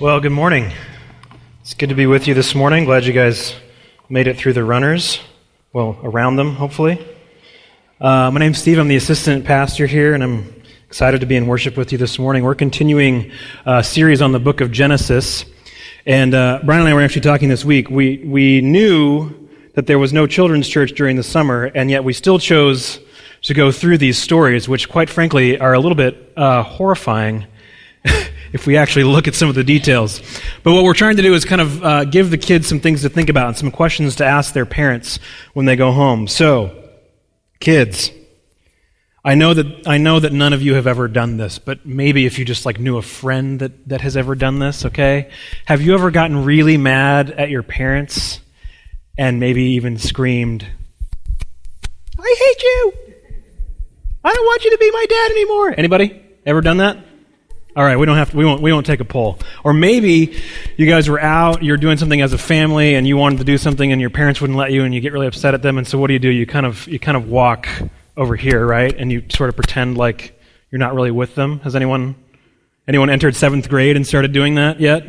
Well, good morning. It's good to be with you this morning. Glad you guys made it through the runners. Well, around them, hopefully. Uh, my name's Steve. I'm the assistant pastor here, and I'm excited to be in worship with you this morning. We're continuing a series on the book of Genesis. And uh, Brian and I were actually talking this week. We, we knew that there was no children's church during the summer, and yet we still chose to go through these stories, which, quite frankly, are a little bit uh, horrifying if we actually look at some of the details. But what we're trying to do is kind of uh, give the kids some things to think about and some questions to ask their parents when they go home. So, kids, I know that I know that none of you have ever done this, but maybe if you just like knew a friend that, that has ever done this, okay? Have you ever gotten really mad at your parents and maybe even screamed, I hate you! I don't want you to be my dad anymore. Anybody ever done that? All right, we don't have to, we won't we won't take a poll. Or maybe you guys were out, you're doing something as a family, and you wanted to do something, and your parents wouldn't let you, and you get really upset at them. And so, what do you do? You kind of you kind of walk over here, right, and you sort of pretend like you're not really with them. Has anyone anyone entered seventh grade and started doing that yet?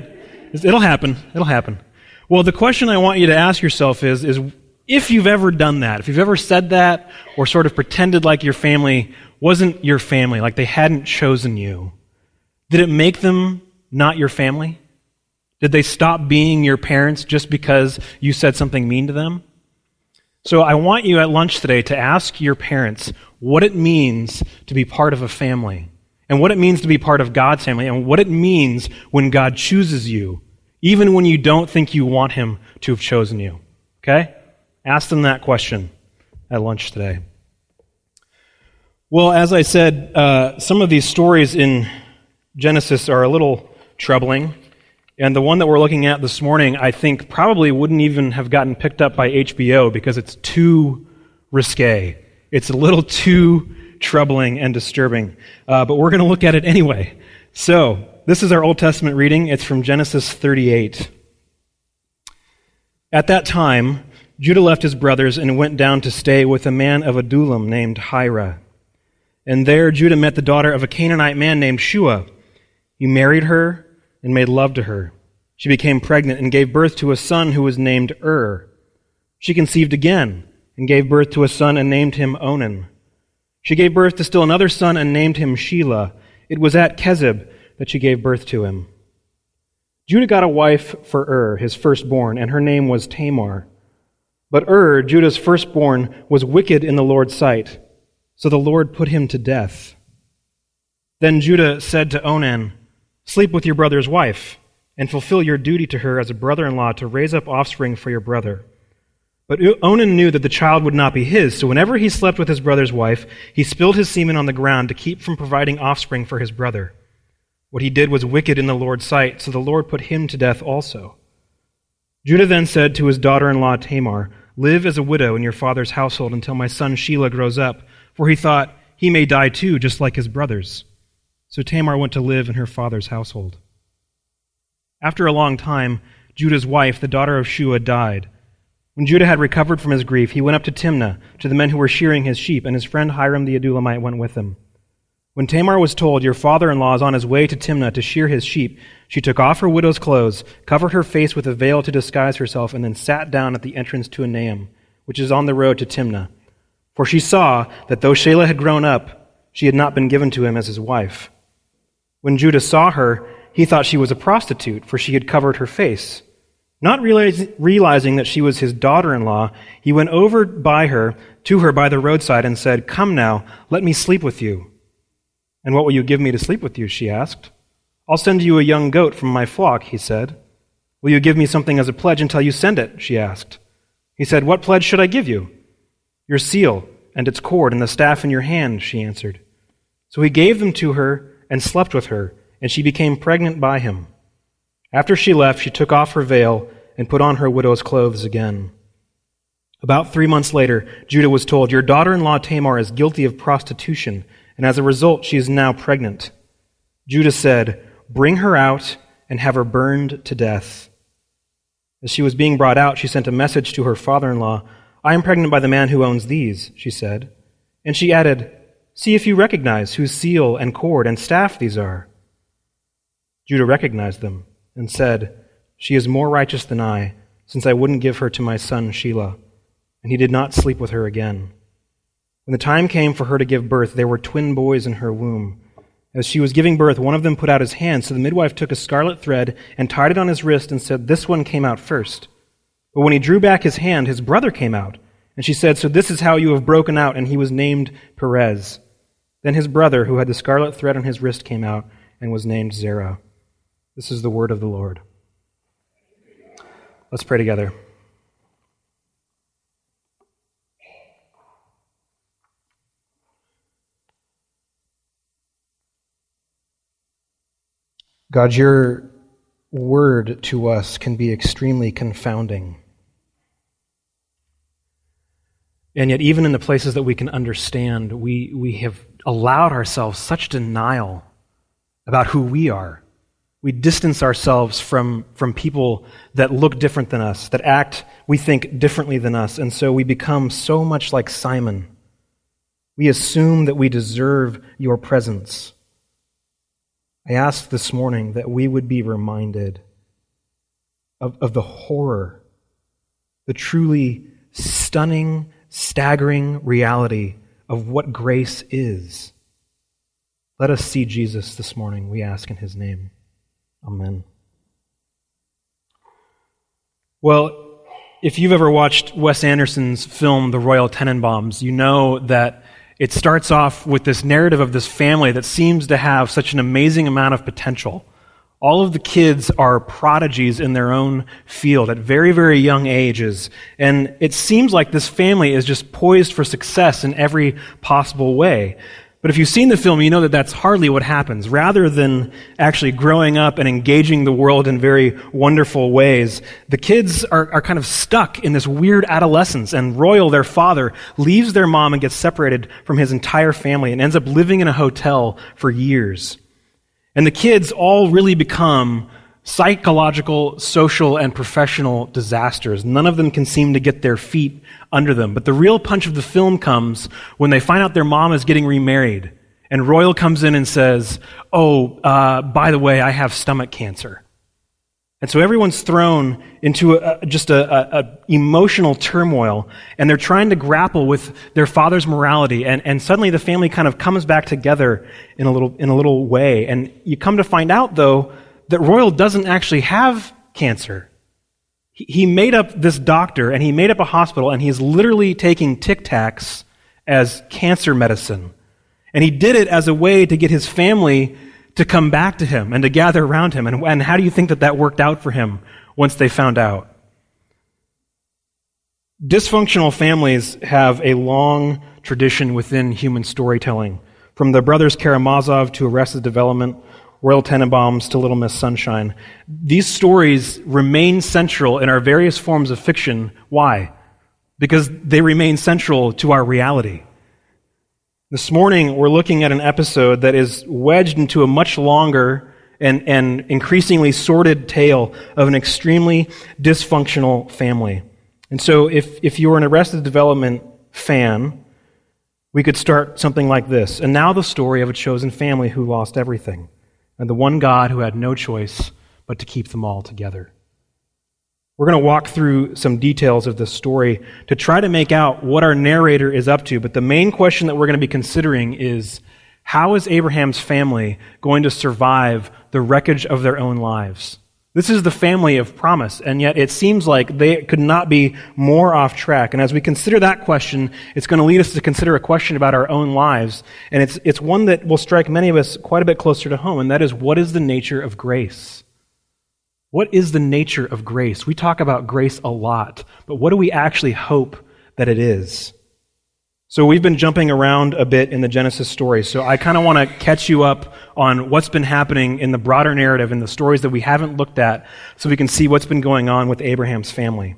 It'll happen. It'll happen. Well, the question I want you to ask yourself is is if you've ever done that, if you've ever said that, or sort of pretended like your family wasn't your family, like they hadn't chosen you did it make them not your family? Did they stop being your parents just because you said something mean to them? So I want you at lunch today to ask your parents what it means to be part of a family, and what it means to be part of God's family, and what it means when God chooses you, even when you don't think you want Him to have chosen you. Okay? Ask them that question at lunch today. Well, as I said, uh, some of these stories in Genesis are a little troubling. And the one that we're looking at this morning, I think, probably wouldn't even have gotten picked up by HBO because it's too risque. It's a little too troubling and disturbing. Uh, but we're going to look at it anyway. So, this is our Old Testament reading. It's from Genesis 38. At that time, Judah left his brothers and went down to stay with a man of Adullam named Hirah. And there Judah met the daughter of a Canaanite man named Shua. He married her and made love to her. She became pregnant and gave birth to a son who was named Ur. She conceived again and gave birth to a son and named him Onan. She gave birth to still another son and named him Shelah. It was at Kezib that she gave birth to him. Judah got a wife for Ur, his firstborn, and her name was Tamar. But Ur, Judah's firstborn, was wicked in the Lord's sight, so the Lord put him to death. Then Judah said to Onan, Sleep with your brother's wife, and fulfill your duty to her as a brother in law to raise up offspring for your brother. But Onan knew that the child would not be his, so whenever he slept with his brother's wife, he spilled his semen on the ground to keep from providing offspring for his brother. What he did was wicked in the Lord's sight, so the Lord put him to death also. Judah then said to his daughter in law Tamar, Live as a widow in your father's household until my son Shelah grows up, for he thought, He may die too, just like his brothers. So Tamar went to live in her father's household. After a long time, Judah's wife, the daughter of Shua, died. When Judah had recovered from his grief, he went up to Timnah, to the men who were shearing his sheep, and his friend Hiram the Adullamite went with him. When Tamar was told, Your father in law is on his way to Timnah to shear his sheep, she took off her widow's clothes, covered her face with a veil to disguise herself, and then sat down at the entrance to Enaim, which is on the road to Timnah. For she saw that though Shelah had grown up, she had not been given to him as his wife. When Judah saw her, he thought she was a prostitute, for she had covered her face. Not realizing that she was his daughter in law, he went over by her, to her by the roadside, and said, Come now, let me sleep with you. And what will you give me to sleep with you? she asked. I'll send you a young goat from my flock, he said. Will you give me something as a pledge until you send it? she asked. He said, What pledge should I give you? Your seal and its cord and the staff in your hand, she answered. So he gave them to her and slept with her, and she became pregnant by him. After she left, she took off her veil and put on her widow's clothes again. About three months later, Judah was told, Your daughter in law Tamar is guilty of prostitution, and as a result, she is now pregnant. Judah said, Bring her out and have her burned to death. As she was being brought out, she sent a message to her father in law I am pregnant by the man who owns these, she said. And she added, See if you recognize whose seal and cord and staff these are. Judah recognized them. and said, She is more righteous than I, since I wouldn't give her to my son Shelah. And he did not sleep with her again. When the time came for her to give birth, there were twin boys in her womb. As she was giving birth, one of them put out his hand, so the midwife took a scarlet thread and tied it on his wrist and said, This one came out first. But when he drew back his hand, his brother came out. And she said, So this is how you have broken out. And he was named Perez. Then his brother, who had the scarlet thread on his wrist, came out and was named Zerah. This is the word of the Lord. Let's pray together. God, your word to us can be extremely confounding. And yet, even in the places that we can understand, we, we have allowed ourselves such denial about who we are. We distance ourselves from, from people that look different than us, that act, we think, differently than us. And so we become so much like Simon. We assume that we deserve your presence. I ask this morning that we would be reminded of, of the horror, the truly stunning, staggering reality of what grace is. Let us see Jesus this morning, we ask in his name. Amen. Well, if you've ever watched Wes Anderson's film, The Royal Tenenbaums, you know that it starts off with this narrative of this family that seems to have such an amazing amount of potential. All of the kids are prodigies in their own field at very, very young ages. And it seems like this family is just poised for success in every possible way. But if you've seen the film, you know that that's hardly what happens. Rather than actually growing up and engaging the world in very wonderful ways, the kids are, are kind of stuck in this weird adolescence. And Royal, their father, leaves their mom and gets separated from his entire family and ends up living in a hotel for years. And the kids all really become psychological, social, and professional disasters. None of them can seem to get their feet under them. But the real punch of the film comes when they find out their mom is getting remarried. And Royal comes in and says, Oh, uh, by the way, I have stomach cancer. And so everyone's thrown into a, just a, a, emotional turmoil, and they're trying to grapple with their father's morality. And, and suddenly the family kind of comes back together in a little in a little way. And you come to find out, though, that Royal doesn't actually have cancer. He made up this doctor and he made up a hospital and he's literally taking Tic Tacs as cancer medicine. And he did it as a way to get his family to come back to him and to gather around him. And, and how do you think that that worked out for him once they found out? Dysfunctional families have a long tradition within human storytelling. From the brothers Karamazov to Arrested Development, Royal Tenenbaums to Little Miss Sunshine. These stories remain central in our various forms of fiction. Why? Because they remain central to our reality. This morning, we're looking at an episode that is wedged into a much longer and, and increasingly sordid tale of an extremely dysfunctional family. And so, if, if you're an Arrested Development fan, we could start something like this. And now the story of a chosen family who lost everything and the one God who had no choice but to keep them all together. We're going to walk through some details of this story to try to make out what our narrator is up to, but the main question that we're going to be considering is how is Abraham's family going to survive the wreckage of their own lives? This is the family of promise, and yet it seems like they could not be more off track. And as we consider that question, it's going to lead us to consider a question about our own lives. And it's, it's one that will strike many of us quite a bit closer to home, and that is what is the nature of grace? What is the nature of grace? We talk about grace a lot, but what do we actually hope that it is? So we've been jumping around a bit in the Genesis story. So I kind of want to catch you up on what's been happening in the broader narrative and the stories that we haven't looked at so we can see what's been going on with Abraham's family.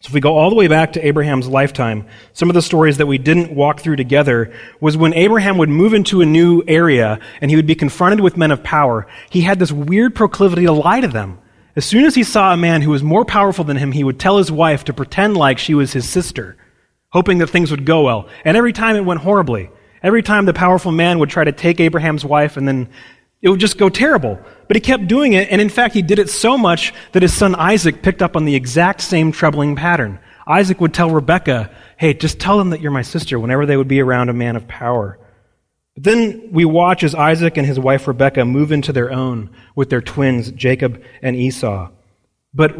So if we go all the way back to Abraham's lifetime, some of the stories that we didn't walk through together was when Abraham would move into a new area and he would be confronted with men of power, he had this weird proclivity to lie to them. As soon as he saw a man who was more powerful than him, he would tell his wife to pretend like she was his sister hoping that things would go well. And every time it went horribly. Every time the powerful man would try to take Abraham's wife and then it would just go terrible But he kept doing it, and in fact, he did it so much that his son Isaac picked up on the exact same troubling pattern. Isaac would tell Rebekah, Hey, just tell them that you're my sister whenever they would be around a man of power. But then we watch as Isaac and his wife Rebekah move into their own with their twins, Jacob and Esau. But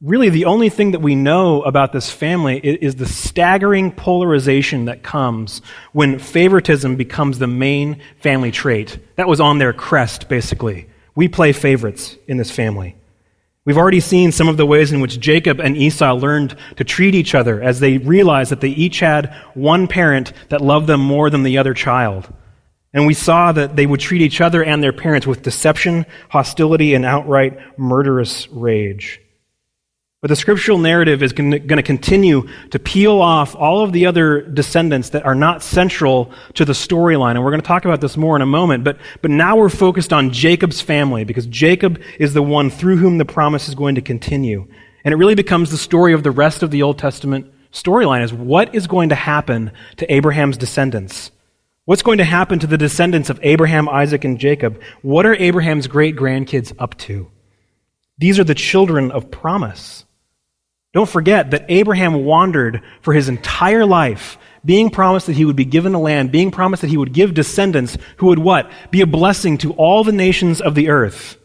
really, the only thing that we know about this family is the staggering polarization that comes when favoritism becomes the main family trait. That was on their crest, basically. We play favorites in this family. We've already seen some of the ways in which Jacob and Esau learned to treat each other as they realized that they each had one parent that loved them more than the other child. And we saw that they would treat each other and their parents with deception, hostility, and outright murderous rage. But the scriptural narrative is going to continue to peel off all of the other descendants that are not central to the storyline. And we're going to talk about this more in a moment. But, but now we're focused on Jacob's family because Jacob is the one through whom the promise is going to continue. And it really becomes the story of the rest of the Old Testament storyline is what is going to happen to Abraham's descendants? What's going to happen to the descendants of Abraham, Isaac, and Jacob? What are Abraham's great grandkids up to? These are the children of promise. Don't forget that Abraham wandered for his entire life, being promised that he would be given a land, being promised that he would give descendants who would what? Be a blessing to all the nations of the earth.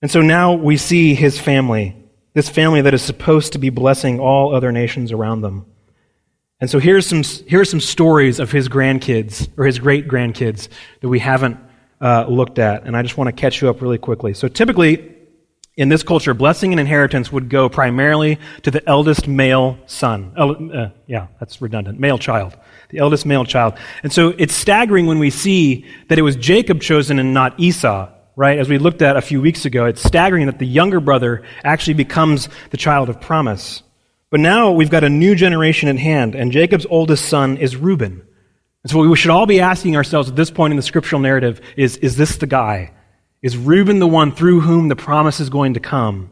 And so now we see his family, this family that is supposed to be blessing all other nations around them. And so here's some, here are some stories of his grandkids, or his great grandkids, that we haven't uh, looked at. And I just want to catch you up really quickly. So typically, in this culture, blessing and inheritance would go primarily to the eldest male son. Uh, yeah, that's redundant. Male child. The eldest male child. And so it's staggering when we see that it was Jacob chosen and not Esau, right? As we looked at a few weeks ago, it's staggering that the younger brother actually becomes the child of promise. But now we've got a new generation in hand, and Jacob's oldest son is Reuben. And so we should all be asking ourselves at this point in the scriptural narrative is, is this the guy? Is Reuben the one through whom the promise is going to come?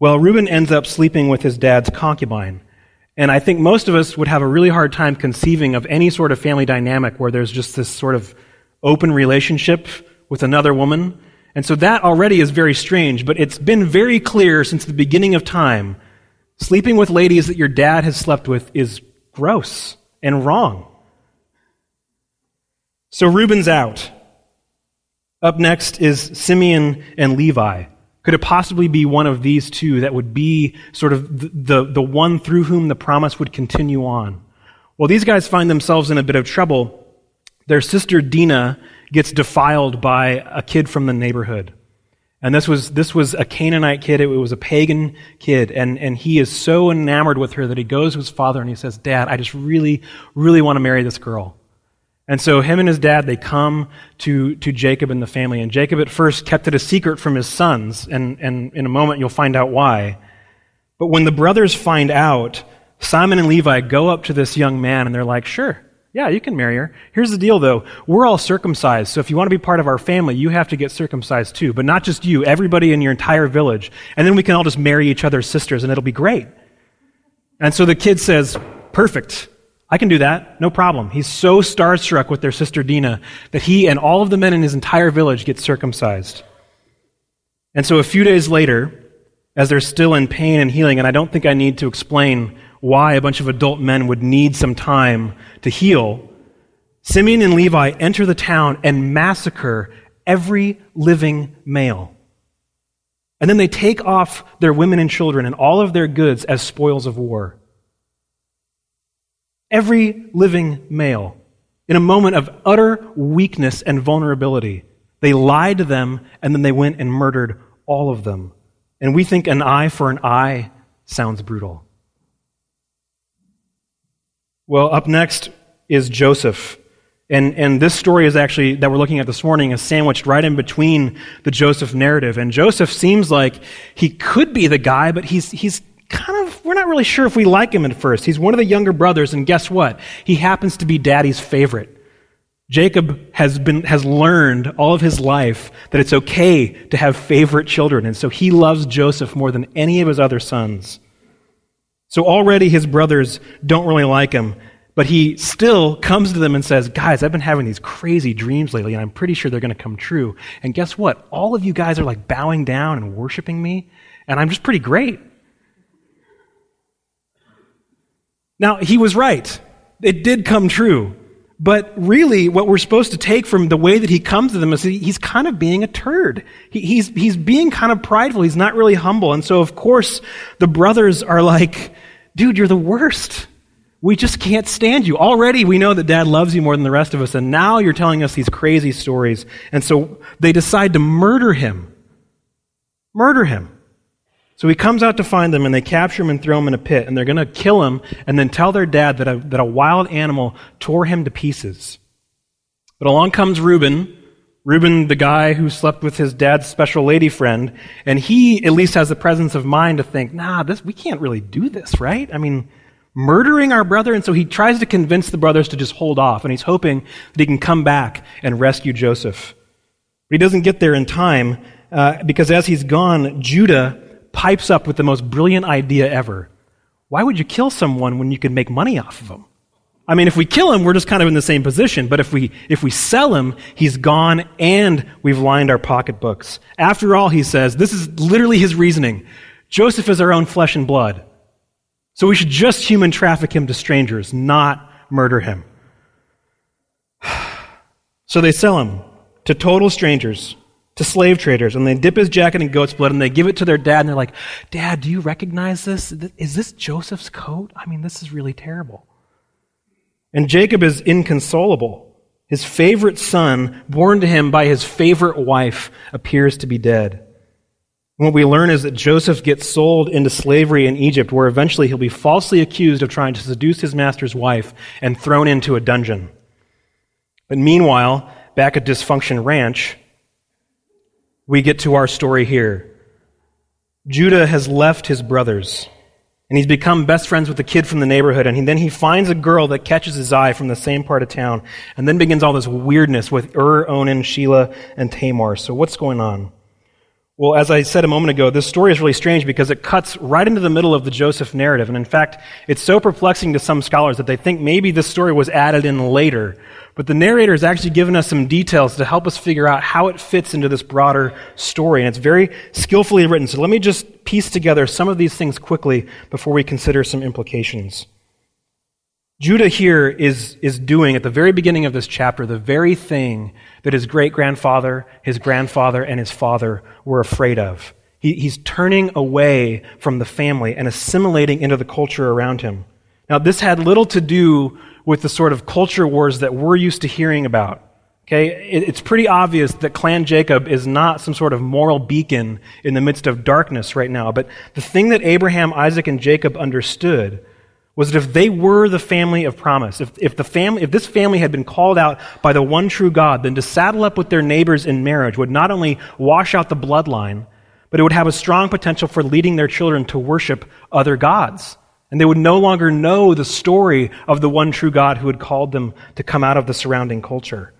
Well, Reuben ends up sleeping with his dad's concubine. And I think most of us would have a really hard time conceiving of any sort of family dynamic where there's just this sort of open relationship with another woman. And so that already is very strange, but it's been very clear since the beginning of time Sleeping with ladies that your dad has slept with is gross and wrong. So Reuben's out. Up next is Simeon and Levi. Could it possibly be one of these two that would be sort of the, the, the, one through whom the promise would continue on? Well, these guys find themselves in a bit of trouble. Their sister Dinah gets defiled by a kid from the neighborhood. And this was, this was a Canaanite kid. It was a pagan kid. And, and he is so enamored with her that he goes to his father and he says, Dad, I just really, really want to marry this girl. And so him and his dad, they come to, to Jacob and the family. And Jacob at first kept it a secret from his sons. And, and in a moment you'll find out why. But when the brothers find out, Simeon and Levi go up to this young man and they're like, sure, yeah, you can marry her. Here's the deal, though. We're all circumcised, so if you want to be part of our family, you have to get circumcised too. But not just you, everybody in your entire village. And then we can all just marry each other's sisters, and it'll be great. And so the kid says, Perfect. I can do that. No problem. He's so starstruck with their sister Dinah that he and all of the men in his entire village get circumcised. And so a few days later, as they're still in pain and healing, and I don't think I need to explain why a bunch of adult men would need some time to heal, Simeon and Levi enter the town and massacre every living male. And then they take off their women and children and all of their goods as spoils of war. Every living male, in a moment of utter weakness and vulnerability, they lied to them and then they went and murdered all of them. And we think an eye for an eye sounds brutal. Well, up next is Joseph. And, and this story is actually, that we're looking at this morning, is sandwiched right in between the Joseph narrative. And Joseph seems like he could be the guy, but he's, he's kind of, we're not really sure if we like him at first. He's one of the younger brothers, and guess what? He happens to be daddy's favorite. Jacob has been, has learned all of his life that it's okay to have favorite children, and so he loves Joseph more than any of his other sons. So already his brothers don't really like him. But he still comes to them and says, Guys, I've been having these crazy dreams lately, and I'm pretty sure they're going to come true. And guess what? All of you guys are like bowing down and worshiping me, and I'm just pretty great. Now, he was right. It did come true. But really, what we're supposed to take from the way that he comes to them is he's kind of being a turd. He, he's, he's being kind of prideful. He's not really humble. And so, of course, the brothers are like, dude, you're the worst. We just can't stand you. Already we know that dad loves you more than the rest of us, and now you're telling us these crazy stories. And so they decide to murder him. Murder him. So he comes out to find them, and they capture him and throw him in a pit, and they're going to kill him and then tell their dad that a, that a wild animal tore him to pieces. But along comes Reuben, Reuben, the guy who slept with his dad's special lady friend, and he at least has the presence of mind to think, nah, this, we can't really do this, right? I mean, murdering our brother. And so he tries to convince the brothers to just hold off, and he's hoping that he can come back and rescue Joseph. But he doesn't get there in time uh, because as he's gone, Judah pipes up with the most brilliant idea ever. Why would you kill someone when you can make money off of them? I mean, if we kill him, we're just kind of in the same position. But if we, if we sell him, he's gone and we've lined our pocketbooks. After all, he says, this is literally his reasoning. Joseph is our own flesh and blood. So we should just human traffic him to strangers, not murder him. So they sell him to total strangers, to slave traders, and they dip his jacket in goat's blood and they give it to their dad, and they're like, Dad, do you recognize this? Is this Joseph's coat? I mean, this is really terrible. And Jacob is inconsolable. His favorite son, born to him by his favorite wife, appears to be dead. And what we learn is that Joseph gets sold into slavery in Egypt, where eventually he'll be falsely accused of trying to seduce his master's wife and thrown into a dungeon. But meanwhile, back at Dysfunction Ranch, we get to our story here. Judah has left his brothers, and he's become best friends with a kid from the neighborhood, and he, then he finds a girl that catches his eye from the same part of town, and then begins all this weirdness with Ur, Onan, Shelah, and Tamar. So what's going on? Well, as I said a moment ago, this story is really strange because it cuts right into the middle of the Joseph narrative. And in fact, it's so perplexing to some scholars that they think maybe this story was added in later. But the narrator has actually given us some details to help us figure out how it fits into this broader story. And it's very skillfully written. So let me just piece together some of these things quickly before we consider some implications. Judah here is, is doing, at the very beginning of this chapter, the very thing that his great grandfather, his grandfather, and his father were afraid of. He, he's turning away from the family and assimilating into the culture around him. Now, this had little to do with the sort of culture wars that we're used to hearing about. Okay, it's pretty obvious that Clan Jacob is not some sort of moral beacon in the midst of darkness right now. But the thing that Abraham, Isaac, and Jacob understood was that if they were the family of promise, if, if, the family, if this family had been called out by the one true God, then to saddle up with their neighbors in marriage would not only wash out the bloodline, but it would have a strong potential for leading their children to worship other gods. And they would no longer know the story of the one true God who had called them to come out of the surrounding culture.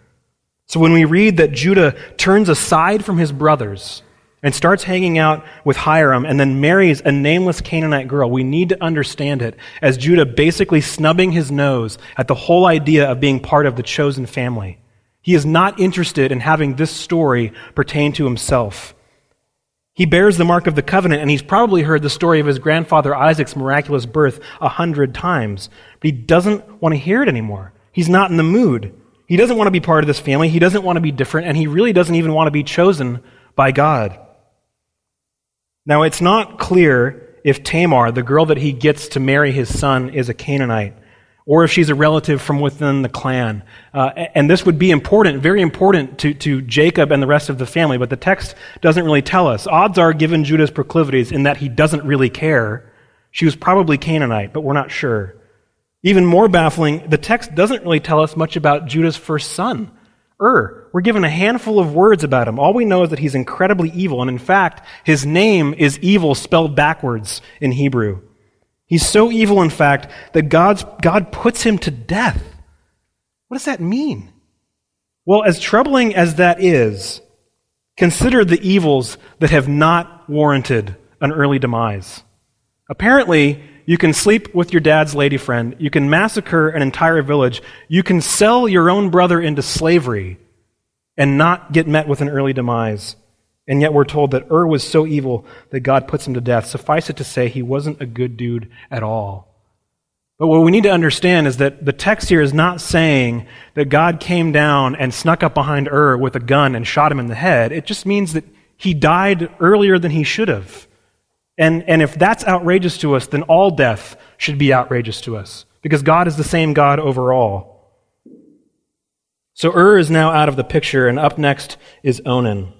So when we read that Judah turns aside from his brothers, and starts hanging out with Hiram and then marries a nameless Canaanite girl, we need to understand it as Judah basically snubbing his nose at the whole idea of being part of the chosen family. He is not interested in having this story pertain to himself. He bears the mark of the covenant, and he's probably heard the story of his grandfather Isaac's miraculous birth a hundred times, but he doesn't want to hear it anymore. He's not in the mood. He doesn't want to be part of this family. He doesn't want to be different, and he really doesn't even want to be chosen by God. Now, it's not clear if Tamar, the girl that he gets to marry his son, is a Canaanite, or if she's a relative from within the clan. Uh, and this would be important, very important to, to Jacob and the rest of the family, but the text doesn't really tell us. Odds are, given Judah's proclivities, in that he doesn't really care, she was probably Canaanite, but we're not sure. Even more baffling, the text doesn't really tell us much about Judah's first son. Ur. We're given a handful of words about him. All we know is that he's incredibly evil, and in fact, his name is evil spelled backwards in Hebrew. He's so evil, in fact, that God's, God puts him to death. What does that mean? Well, as troubling as that is, consider the evils that have not warranted an early demise. Apparently, you can sleep with your dad's lady friend, you can massacre an entire village, you can sell your own brother into slavery and not get met with an early demise. And yet we're told that Ur was so evil that God puts him to death. Suffice it to say, he wasn't a good dude at all. But what we need to understand is that the text here is not saying that God came down and snuck up behind Ur with a gun and shot him in the head. It just means that he died earlier than he should have. And, and if that's outrageous to us, then all death should be outrageous to us because God is the same God overall. So Ur is now out of the picture, and up next is Onan.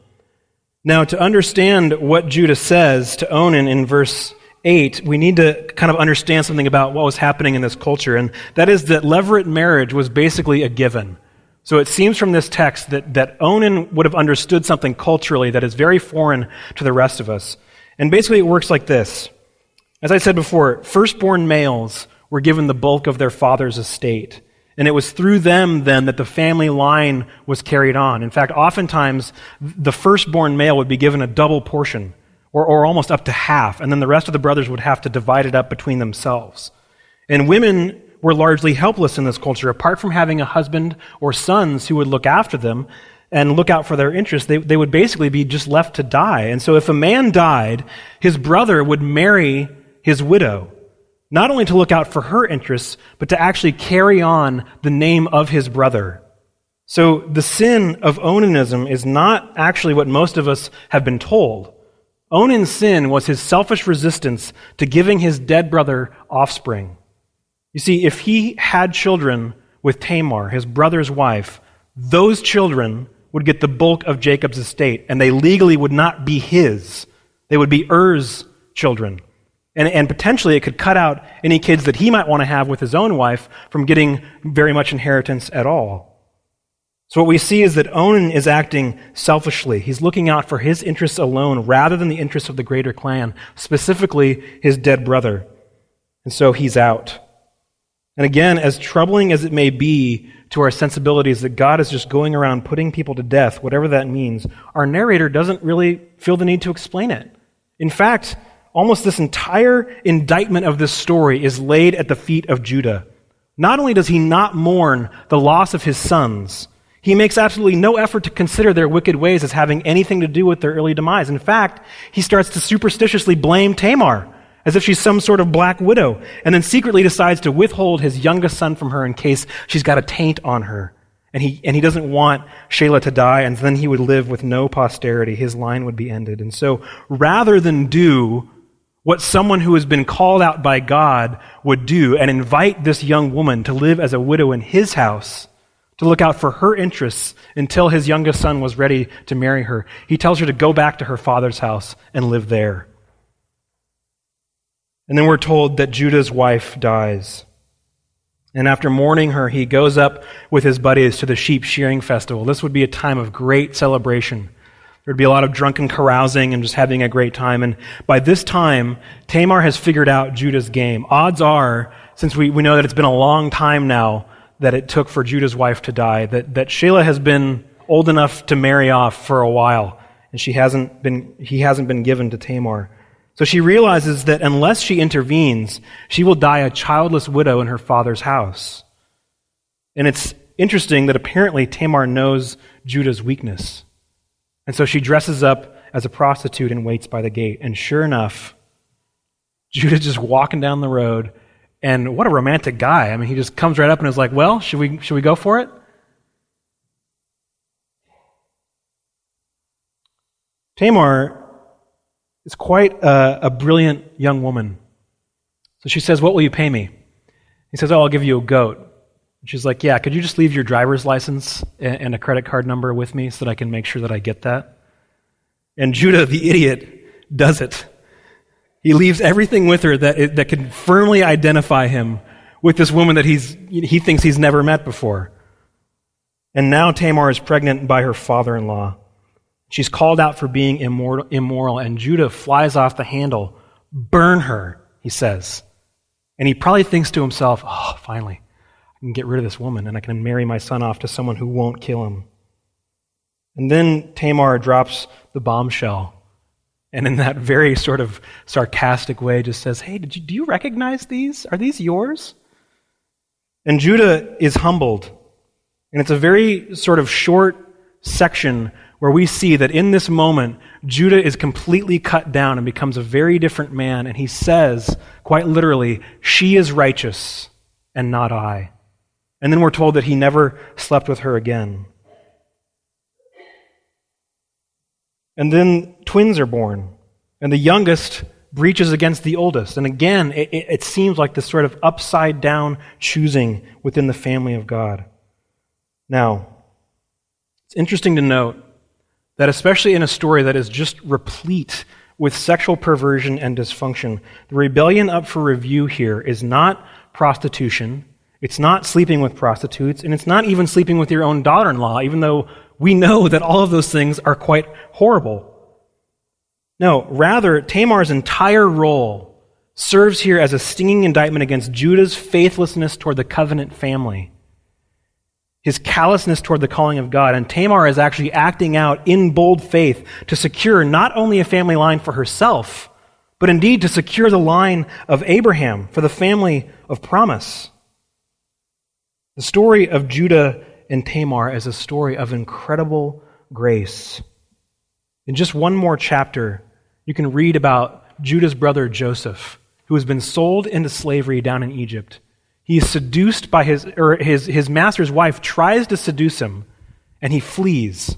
Now, to understand what Judah says to Onan in verse 8, we need to kind of understand something about what was happening in this culture, and that is that levirate marriage was basically a given. So it seems from this text that, that Onan would have understood something culturally that is very foreign to the rest of us. And basically, it works like this. As I said before, firstborn males were given the bulk of their father's estate. And it was through them then that the family line was carried on. In fact, oftentimes the firstborn male would be given a double portion, or, or almost up to half, and then the rest of the brothers would have to divide it up between themselves. And women were largely helpless in this culture. Apart from having a husband or sons who would look after them and look out for their interests, they, they would basically be just left to die. And so if a man died, his brother would marry his widow not only to look out for her interests, but to actually carry on the name of his brother. So the sin of Onanism is not actually what most of us have been told. Onan's sin was his selfish resistance to giving his dead brother offspring. You see, if he had children with Tamar, his brother's wife, those children would get the bulk of Jacob's estate, and they legally would not be his. They would be Er's children. And, and potentially it could cut out any kids that he might want to have with his own wife from getting very much inheritance at all. So what we see is that Onan is acting selfishly. He's looking out for his interests alone rather than the interests of the greater clan, specifically his dead brother. And so he's out. And again, as troubling as it may be to our sensibilities that God is just going around putting people to death, whatever that means, our narrator doesn't really feel the need to explain it. In fact, almost this entire indictment of this story is laid at the feet of Judah. Not only does he not mourn the loss of his sons, he makes absolutely no effort to consider their wicked ways as having anything to do with their early demise. In fact, he starts to superstitiously blame Tamar as if she's some sort of black widow, and then secretly decides to withhold his youngest son from her in case she's got a taint on her. And he, and he doesn't want Shelah to die, and then he would live with no posterity. His line would be ended. And so, rather than do what someone who has been called out by God would do and invite this young woman to live as a widow in his house, to look out for her interests until his youngest son was ready to marry her. He tells her to go back to her father's house and live there. And then we're told that Judah's wife dies. And after mourning her, he goes up with his buddies to the sheep shearing festival. This would be a time of great celebration. There'd be a lot of drunken carousing and just having a great time. And by this time, Tamar has figured out Judah's game. Odds are, since we, we know that it's been a long time now that it took for Judah's wife to die, that, that Shelah has been old enough to marry off for a while, and she hasn't been, he hasn't been given to Tamar. So she realizes that unless she intervenes, she will die a childless widow in her father's house. And it's interesting that apparently Tamar knows Judah's weakness. And so she dresses up as a prostitute and waits by the gate. And sure enough, Judah's just walking down the road. And what a romantic guy. I mean, he just comes right up and is like, well, should we, should we go for it? Tamar is quite a, a brilliant young woman. So she says, What will you pay me? He says, Oh, I'll give you a goat. And She's like, Yeah, could you just leave your driver's license and a credit card number with me so that I can make sure that I get that? And Judah, the idiot, does it. He leaves everything with her that, that can firmly identify him with this woman that he's, he thinks he's never met before. And now Tamar is pregnant by her father in law. She's called out for being immoral, immoral, and Judah flies off the handle. Burn her, he says. And he probably thinks to himself, oh, finally, I can get rid of this woman and I can marry my son off to someone who won't kill him. And then Tamar drops the bombshell. and in that very sort of sarcastic way just says, Hey, did you, do you recognize these? Are these yours? And Judah is humbled. And it's a very sort of short section where we see that in this moment, Judah is completely cut down and becomes a very different man. And he says, quite literally, She is righteous and not I. And then we're told that he never slept with her again. And then twins are born. And the youngest breaches against the oldest. And again, it, it, seems like this sort of upside down choosing within the family of God. Now, it's interesting to note that, especially in a story that is just replete with sexual perversion and dysfunction, the rebellion up for review here is not prostitution, it's not sleeping with prostitutes, and it's not even sleeping with your own daughter in law, even though we know that all of those things are quite horrible. No, rather, Tamar's entire role serves here as a stinging indictment against Judah's faithlessness toward the covenant family, his callousness toward the calling of God. And Tamar is actually acting out in bold faith to secure not only a family line for herself, but indeed to secure the line of Abraham for the family of promise. The story of Judah and Tamar is a story of incredible grace. In just one more chapter, you can read about Judah's brother Joseph, who has been sold into slavery down in Egypt. He is seduced by his, or his, his master's wife tries to seduce him, and he flees.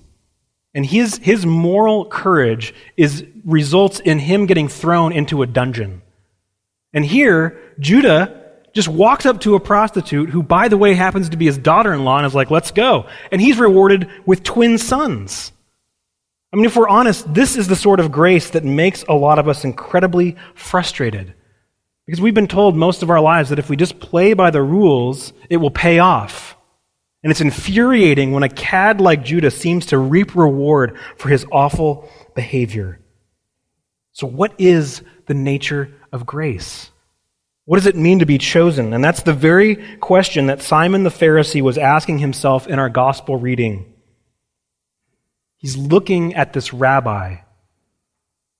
And his, his moral courage is, results in him getting thrown into a dungeon. And here, Judah just walks up to a prostitute who, by the way, happens to be his daughter in law and is like, let's go. And he's rewarded with twin sons. I mean, if we're honest, this is the sort of grace that makes a lot of us incredibly frustrated. Because we've been told most of our lives that if we just play by the rules, it will pay off. And it's infuriating when a cad like Judah seems to reap reward for his awful behavior. So, what is the nature of grace? What does it mean to be chosen? And that's the very question that Simon the Pharisee was asking himself in our gospel reading. He's looking at this rabbi.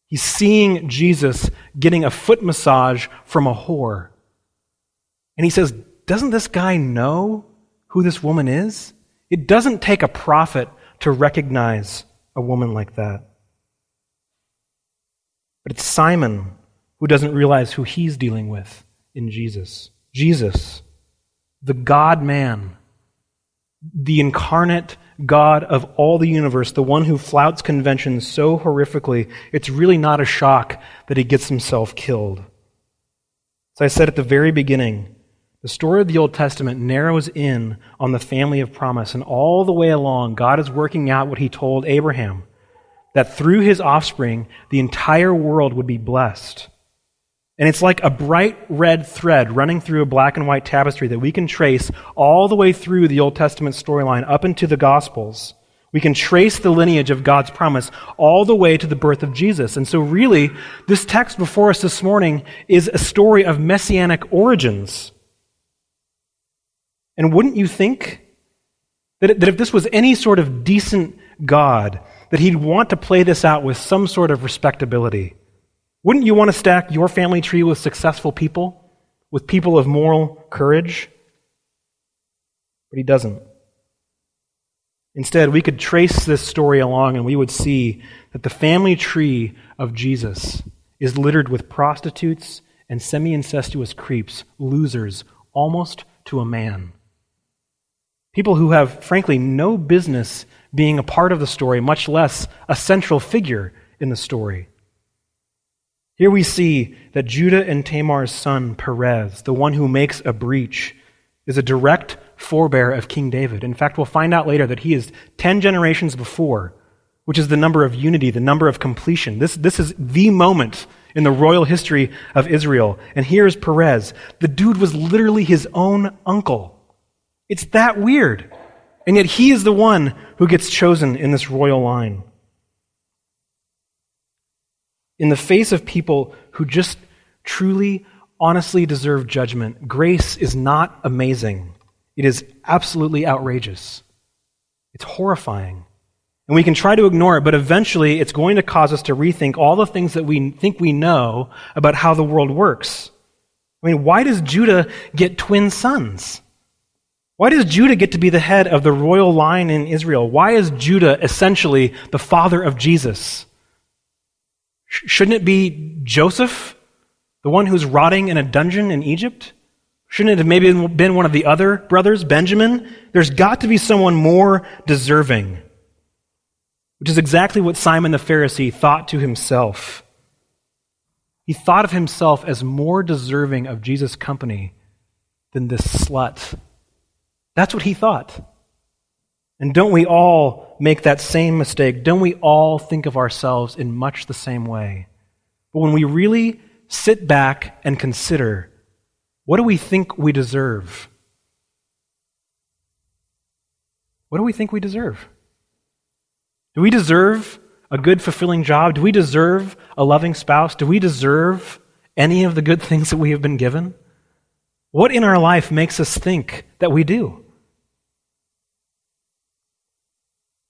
He's seeing Jesus getting a foot massage from a whore. And he says, Doesn't this guy know who this woman is? It doesn't take a prophet to recognize a woman like that. But it's Simon who doesn't realize who he's dealing with in Jesus. Jesus, the God man, the incarnate God of all the universe, the one who flouts conventions so horrifically, it's really not a shock that he gets himself killed. As I said at the very beginning, the story of the Old Testament narrows in on the family of promise, and all the way along, God is working out what he told Abraham that through his offspring, the entire world would be blessed. And it's like a bright red thread running through a black and white tapestry that we can trace all the way through the Old Testament storyline up into the Gospels. We can trace the lineage of God's promise all the way to the birth of Jesus. And so, really, this text before us this morning is a story of messianic origins. And wouldn't you think that, that if this was any sort of decent God, that he'd want to play this out with some sort of respectability? Wouldn't you want to stack your family tree with successful people, with people of moral courage? But he doesn't. Instead, we could trace this story along and we would see that the family tree of Jesus is littered with prostitutes and semi incestuous creeps, losers, almost to a man. People who have, frankly, no business being a part of the story, much less a central figure in the story. Here we see that Judah and Tamar's son, Perez, the one who makes a breach, is a direct forebear of King David. In fact, we'll find out later that he is 10 generations before, which is the number of unity, the number of completion. This, this is the moment in the royal history of Israel. And here's Perez. The dude was literally his own uncle. It's that weird. And yet he is the one who gets chosen in this royal line in the face of people who just truly, honestly deserve judgment, grace is not amazing. It is absolutely outrageous. It's horrifying. And we can try to ignore it, but eventually it's going to cause us to rethink all the things that we think we know about how the world works. I mean, why does Judah get twin sons? Why does Judah get to be the head of the royal line in Israel? Why is Judah essentially the father of Jesus? Shouldn't it be Joseph, the one who's rotting in a dungeon in Egypt? Shouldn't it have maybe been one of the other brothers, Benjamin? There's got to be someone more deserving, which is exactly what Simon the Pharisee thought to himself. He thought of himself as more deserving of Jesus' company than this slut. That's what he thought. And don't we all make that same mistake? Don't we all think of ourselves in much the same way? But when we really sit back and consider, what do we think we deserve? What do we think we deserve? Do we deserve a good, fulfilling job? Do we deserve a loving spouse? Do we deserve any of the good things that we have been given? What in our life makes us think that we do?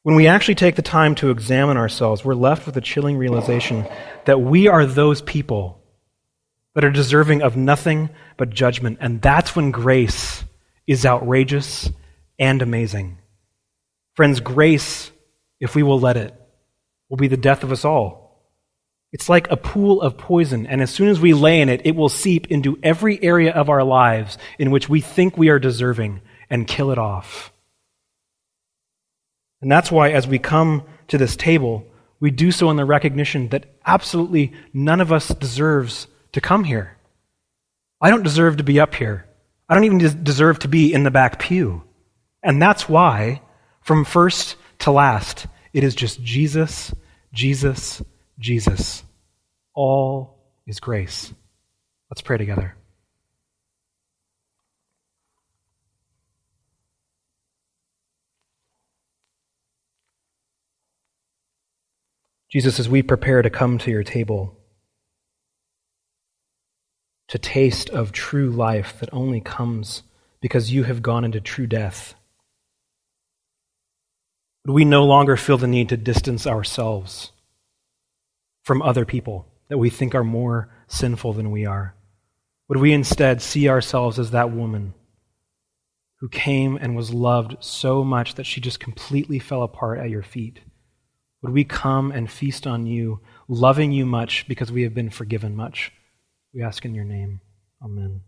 When we actually take the time to examine ourselves, we're left with a chilling realization that we are those people that are deserving of nothing but judgment. And that's when grace is outrageous and amazing. Friends, grace, if we will let it, will be the death of us all. It's like a pool of poison, and as soon as we lay in it, it will seep into every area of our lives in which we think we are deserving and kill it off. And that's why, as we come to this table, we do so in the recognition that absolutely none of us deserves to come here. I don't deserve to be up here. I don't even deserve to be in the back pew. And that's why, from first to last, it is just Jesus, Jesus, Jesus. All is grace. Let's pray together. Jesus, as we prepare to come to your table, to taste of true life that only comes because you have gone into true death, would we no longer feel the need to distance ourselves from other people that we think are more sinful than we are? Would we instead see ourselves as that woman who came and was loved so much that she just completely fell apart at your feet? Would we come and feast on you, loving you much because we have been forgiven much? We ask in your name. Amen.